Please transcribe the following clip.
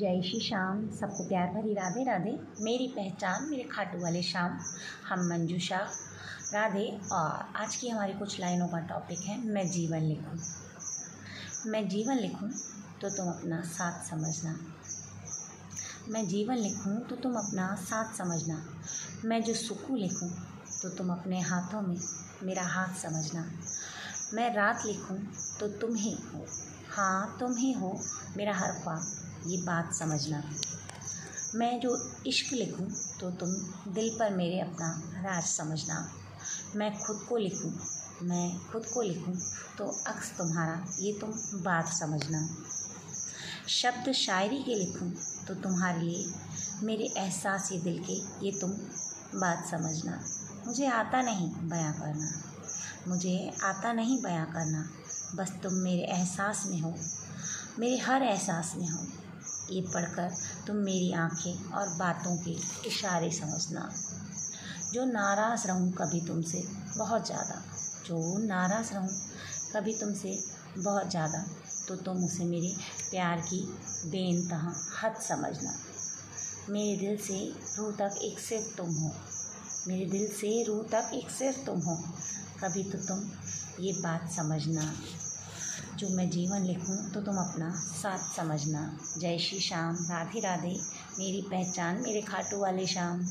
जय श्री श्याम। सबको प्यार भरी राधे राधे। मेरी पहचान, मेरे खाटू वाले शाम हम मंजूषा राधे, और आज की हमारी कुछ लाइनों का टॉपिक है, मैं जीवन लिखूं। मैं जीवन लिखूं तो तुम अपना साथ समझना। मैं जीवन लिखूं तो तुम अपना साथ समझना। मैं जो सुकून लिखूं तो तुम अपने हाथों में मेरा हाथ समझना। मैं रात लिखूं तो तुम ही हो। हाँ तुम ही हो मेरा हर ख्वाब। ये बात समझना। मैं जो इश्क लिखूं तो तुम दिल पर मेरे अपना राज समझना। मैं खुद को लिखूं, मैं खुद को लिखूं तो अक्स तुम्हारा, ये तुम बात समझना। शब्द शायरी के लिखूं तो तुम्हारे लिए मेरे एहसास ये दिल के, ये तुम बात समझना। मुझे आता नहीं बयां करना। मुझे आता नहीं बयां करना। बस तुम मेरे एहसास में हो। मेरे हर एहसास में हो। ये पढ़कर तुम मेरी आँखें और बातों के इशारे समझना। जो नाराज़ रहूँ कभी तुमसे बहुत ज़्यादा। जो नाराज़ रहूँ कभी तुमसे बहुत ज़्यादा। तो तुम उसे मेरे प्यार की बेनतहा हद समझना। मेरे दिल से रूह तक एक सिर्फ़ तुम हो। मेरे दिल से रूह तक एक सिर्फ़ तुम हो। कभी तो तुम ये बात समझना। जो मैं जीवन लिखूं तो तुम अपना साथ समझना। जय श्री श्याम राधे राधे मेरी पहचान मेरे खाटू वाले श्याम।